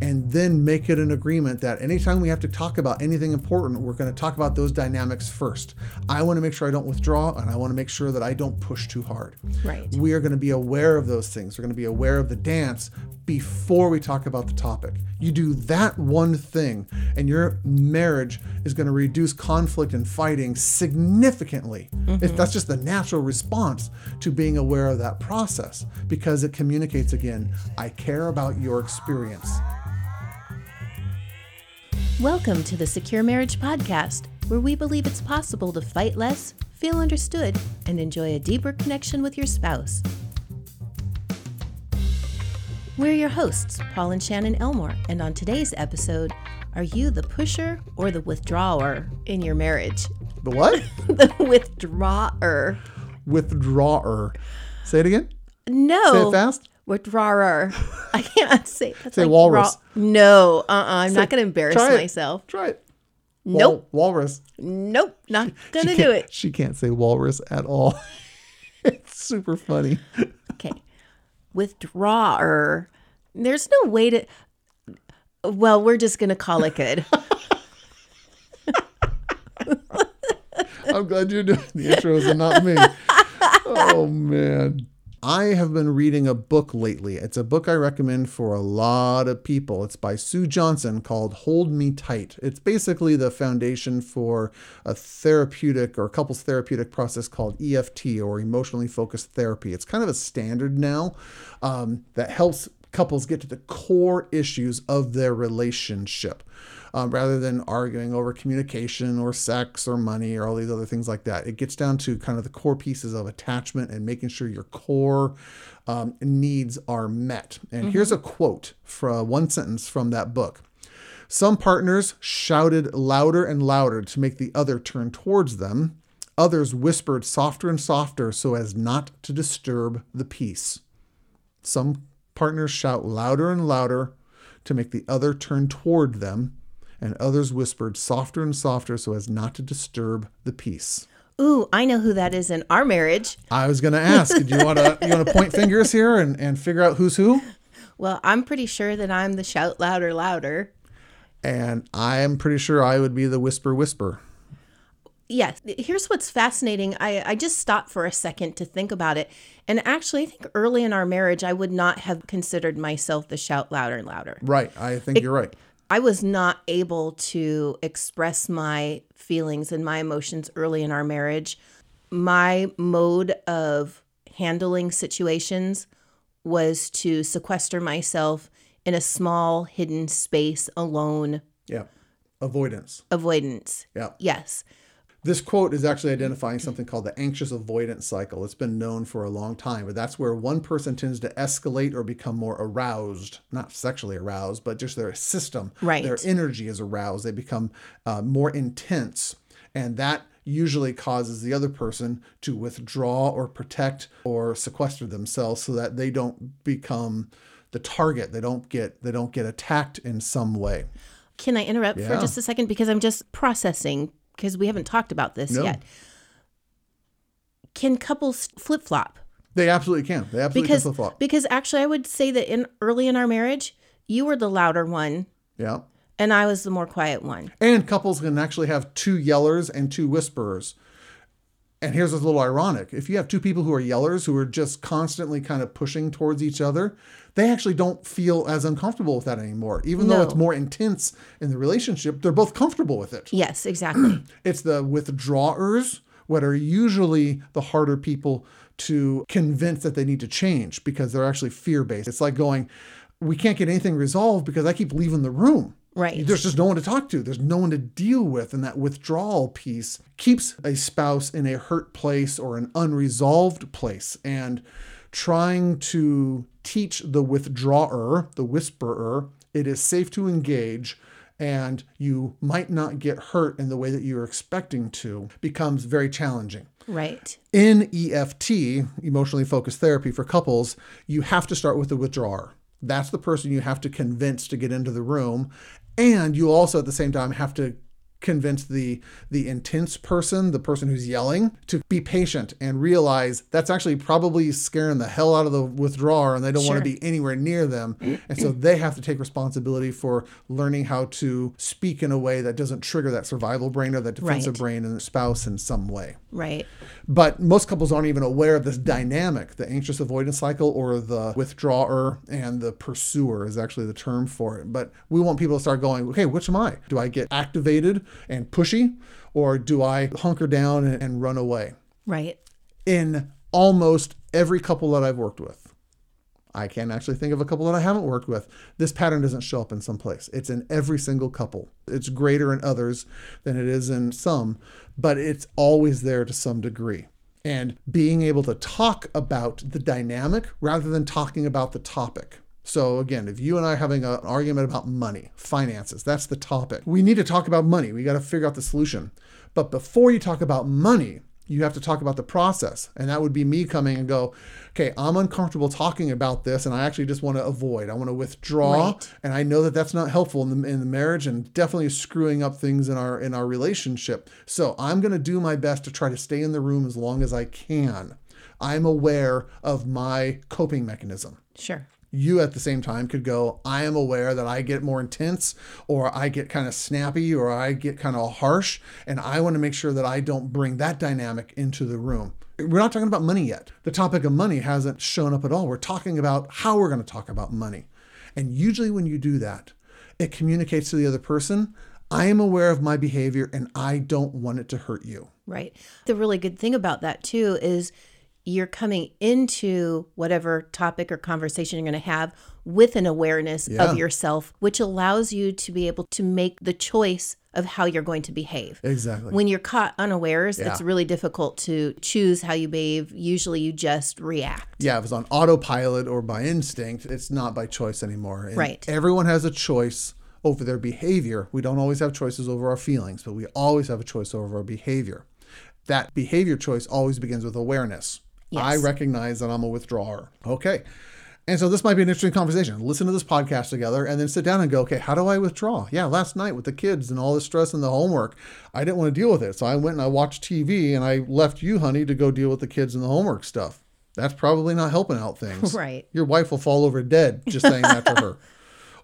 and then make it an agreement that anytime we have to talk about anything important, we're going to talk about those dynamics first. I want to make sure I don't withdraw and I want to make sure that I don't push too hard. Right. We are going to be aware of those things. We're going to be aware of the dance before we talk about the topic. You do that one thing, and your marriage is going to reduce conflict and fighting significantly. If mm-hmm. that's just the natural response to being aware of that process, because it communicates again, I care about your experience. Welcome to the Secure Marriage Podcast, where we believe it's possible to fight less, feel understood, and enjoy a deeper connection with your spouse. We're your hosts, Paul and Shannon Elmore, and on today's episode, are you the pusher or the withdrawer in your marriage? The what? the withdrawer. Withdrawer. Say it again. No. Say it fast. Withdrawer. I can't say. That's Say like walrus. raw- No. Uh. uh I'm not going to embarrass try it. myself. Try it. Nope. Wal- walrus. Nope. Not going to do it. She can't say walrus at all. it's super funny. Okay. Withdrawer. There's no way to. Well, we're just going to call it good. I'm glad you're doing the intros and not me. Oh man. I have been reading a book lately. It's a book I recommend for a lot of people. It's by Sue Johnson called Hold Me Tight. It's basically the foundation for a therapeutic or couples therapeutic process called EFT or emotionally focused therapy. It's kind of a standard now um, that helps couples get to the core issues of their relationship um, rather than arguing over communication or sex or money or all these other things like that. It gets down to kind of the core pieces of attachment and making sure your core um, needs are met. And here's a quote from one sentence from that book. Some partners shouted louder and louder to make the other turn towards them. Others whispered softer and softer so as not to disturb the peace. Some partners shout louder and louder to make the other turn toward them, and others whispered softer and softer so as not to disturb the peace. Ooh, I know who that is in our marriage. I was going to ask, do you want to you want to point fingers here and, and figure out who's who? Well, I'm pretty sure that I'm the shout louder, louder. And I am pretty sure I would be the whisper whisper. Yes. Here's what's fascinating. I, I just stopped for a second to think about it. And actually, I think early in our marriage, I would not have considered myself the shout louder and louder. Right. I think you're right. I was not able to express my feelings and my emotions early in our marriage. My mode of handling situations was to sequester myself in a small, hidden space alone, Yeah. Avoidance. avoidance. Yeah. Yes. This quote is actually identifying something called the anxious avoidance cycle. It's been known for a long time, but that's where one person tends to escalate or become more aroused, not sexually aroused, but just their system, Right. their energy is aroused. They become uh, more intense. And that usually causes the other person to withdraw or protect or sequester themselves so that they don't become the target. They don't get they don't get attacked in some way. Can I interrupt for just a second? Because I'm just processing, because we haven't talked about this No. yet. Can couples flip flop? They absolutely can. They absolutely Because can flip flop. because actually, I would say that in early in our marriage, you were the louder one, Yeah. and I was the more quiet one. And couples can actually have two yellers and two whisperers. And here's what's a little ironic. If you have two people who are yellers who are just constantly kind of pushing towards each other, they actually don't feel as uncomfortable with that anymore. Even though it's more intense in the relationship, they're both comfortable with it. Yes, exactly. It's the withdrawers, what are usually the harder people to convince that they need to change because they're actually fear based. It's like going, we can't get anything resolved because I keep leaving the room. Right. There's just no one to talk to. There's no one to deal with. And that withdrawal piece keeps a spouse in a hurt place or an unresolved place. And trying to teach the withdrawer, the whisperer, it is safe to engage and you might not get hurt in the way that you're expecting to becomes very challenging. right. In EFT, emotionally focused therapy for couples, you have to start with the withdrawer. That's the person you have to convince to get into the room. And you also at the same time have to convince the the intense person, the person who's yelling, to be patient and realize that's actually probably scaring the hell out of the withdrawer and they don't want to be anywhere near them. And so they have to take responsibility for learning how to speak in a way that doesn't trigger that survival brain or that defensive Right. brain in the spouse in some way. Right. But most couples aren't even aware of this dynamic. The anxious avoidance cycle or the withdrawer and the pursuer is actually the term for it. But we want people to start going, okay, which am I? Do I get activated and pushy or do I hunker down and, and run away? Right. In almost every couple that I've worked with, I can't actually think of a couple that I haven't worked with. This pattern doesn't show up in some place. It's in every single couple. It's greater in others than it is in some, but it's always there to some degree. And being able to talk about the dynamic rather than talking about the topic. So again, if you and I are having an argument about money, finances, that's the topic. We need to talk about money. We got to figure out the solution. But before you talk about money, you have to talk about the process. And that would be me coming and go, okay, I'm uncomfortable talking about this and I actually just want to avoid. I want to withdraw. Right. And I know that that's not helpful in the, in the marriage and definitely screwing up things in our in our relationship. So I'm going to do my best to try to stay in the room as long as I can. I'm aware of my coping mechanism Sure. You at the same time could go, I am aware that I get more intense or I get kind of snappy or I get kind of harsh. And I want to make sure that I don't bring that dynamic into the room. We're not talking about money yet. The topic of money hasn't shown up at all. We're talking about how we're going to talk about money. And usually when you do that, it communicates to the other person, I am aware of my behavior and I don't want it to hurt you. Right. The really good thing about that too is you're coming into whatever topic or conversation you're going to have with an awareness Yeah. of yourself, which allows you to be able to make the choice of how you're going to behave. Exactly. When you're caught unawares, it's really difficult to choose how you behave. Usually you just react. Yeah, if it's on autopilot or by instinct, it's not by choice anymore. And Right. Everyone has a choice over their behavior. We don't always have choices over our feelings, but we always have a choice over our behavior. That behavior choice always begins with awareness. I recognize that I'm a withdrawer. Okay. And so this might be an interesting conversation. Listen to this podcast together and then sit down and go, okay, how do I withdraw? Yeah, last night with the kids and all the stress and the homework, I didn't want to deal with it. So I went and I watched TV and I left you, honey, to go deal with the kids and the homework stuff. That's probably not helping out things. Right. Your wife will fall over dead just saying that to her.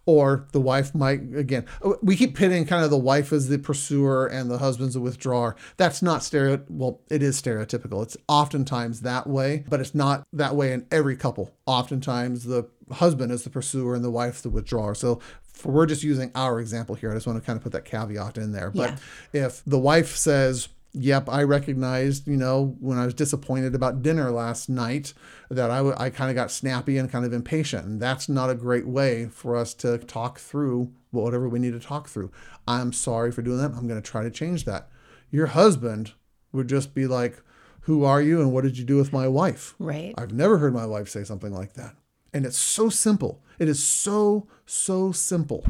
Or the wife might, again, we keep pitting kind of the wife as the pursuer and the husband's a withdrawer. That's not stereo, well, it is stereotypical. It's oftentimes that way, but it's not that way in every couple. Oftentimes the husband is the pursuer and the wife the withdrawer. So for, we're just using our example here. I just want to kind of put that caveat in there. But if the wife says, Yep, I recognized, you know, when I was disappointed about dinner last night, that I, w- I kind of got snappy and kind of impatient. And that's not a great way for us to talk through whatever we need to talk through. I'm sorry for doing that. I'm going to try to change that. Your husband would just be like, Who are you and what did you do with my wife? Right. I've never heard my wife say something like that. And it's so simple. It is so, so simple.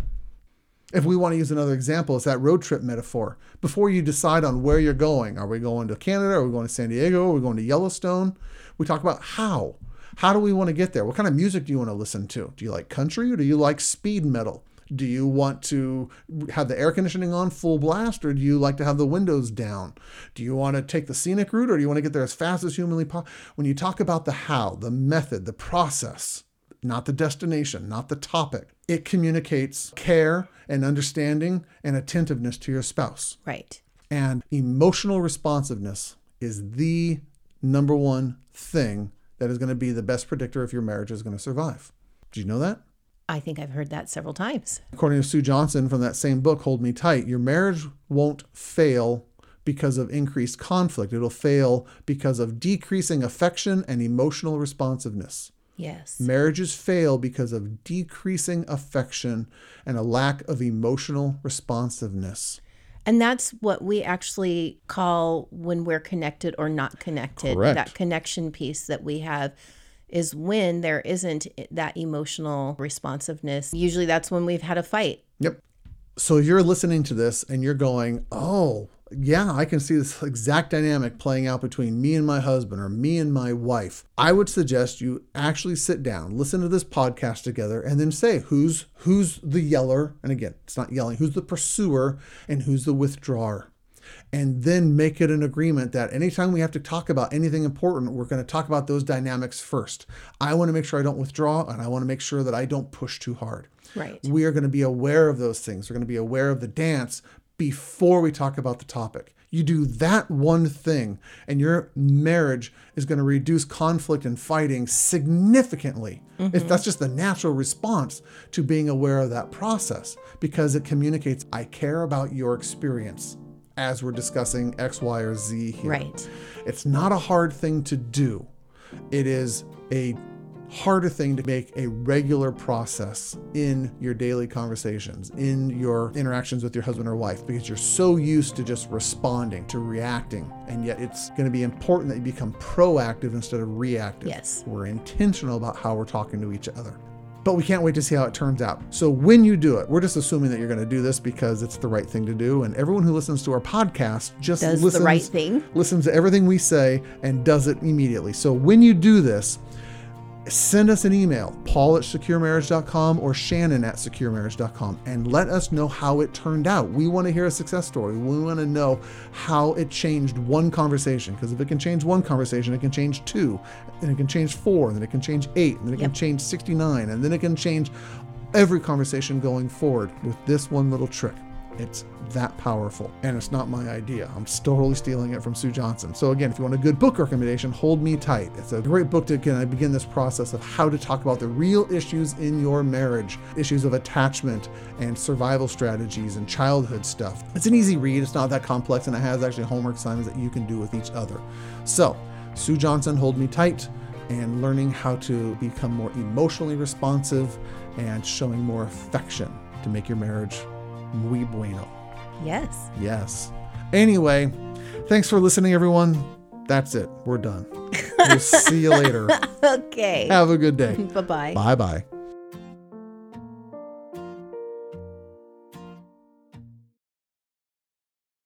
If we want to use another example, it's that road trip metaphor. Before you decide on where you're going, are we going to Canada? Are we going to San Diego? Are we going to Yellowstone? We talk about how. How do we want to get there? What kind of music do you want to listen to? Do you like country or do you like speed metal? Do you want to have the air conditioning on full blast or do you like to have the windows down? Do you want to take the scenic route or do you want to get there as fast as humanly possible? When you talk about the how, the method, the process, not the destination, not the topic. It communicates care and understanding and attentiveness to your spouse. Right. And emotional responsiveness is the number one thing that is going to be the best predictor if your marriage is going to survive. Do you know that? I think I've heard that several times. According to Sue Johnson from that same book, Hold Me Tight, your marriage won't fail because of increased conflict. It'll fail because of decreasing affection and emotional responsiveness. Yes. Marriages fail because of decreasing affection and a lack of emotional responsiveness. And that's what we actually call when we're connected or not connected. Correct. That connection piece that we have is when there isn't that emotional responsiveness. Usually that's when we've had a fight. Yep. So you're listening to this and you're going, oh, yeah, I can see this exact dynamic playing out between me and my husband or me and my wife. I would suggest you actually sit down, listen to this podcast together, and then say who's who's the yeller, and again, it's not yelling, who's the pursuer and who's the withdrawer. And then make it an agreement that anytime we have to talk about anything important, we're going to talk about those dynamics first. I want to make sure I don't withdraw, and I want to make sure that I don't push too hard. Right. We are going to be aware of those things. We're going to be aware of the dance before we talk about the topic. You do that one thing, and your marriage is going to reduce conflict and fighting significantly. If mm-hmm. that's just the natural response to being aware of that process, because it communicates, I care about your experience as we're discussing X, Y, or Z here. Right. It's not a hard thing to do. It is a harder thing to make a regular process in your daily conversations, in your interactions with your husband or wife, because you're so used to just responding, to reacting. And yet it's going to be important that you become proactive instead of reactive. Yes. We're intentional about how we're talking to each other. But we can't wait to see how it turns out. So when you do it, we're just assuming that you're going to do this because it's the right thing to do. And everyone who listens to our podcast just Does the right thing. listens to everything we say and does it immediately. So when you do this, send us an email, paul at securemarriage.com or shannon at securemarriage.com, and let us know how it turned out. We want to hear a success story. We want to know how it changed one conversation. Because if it can change one conversation, it can change two, and it can change four, and then it can change eight, and then it can change 69, and then it can change every conversation going forward with this one little trick. It's that powerful. And it's not my idea. I'm totally stealing it from Sue Johnson. So, again, if you want a good book recommendation, Hold Me Tight. It's a great book to begin this process of how to talk about the real issues in your marriage issues of attachment and survival strategies and childhood stuff. It's an easy read, it's not that complex, and it has actually homework assignments that you can do with each other. So, Sue Johnson, Hold Me Tight and learning how to become more emotionally responsive and showing more affection to make your marriage muy bueno. Yes. Yes. Anyway, thanks for listening, everyone. That's it. We're done. We'll see you later. Okay. Have a good day. Bye bye. Bye bye.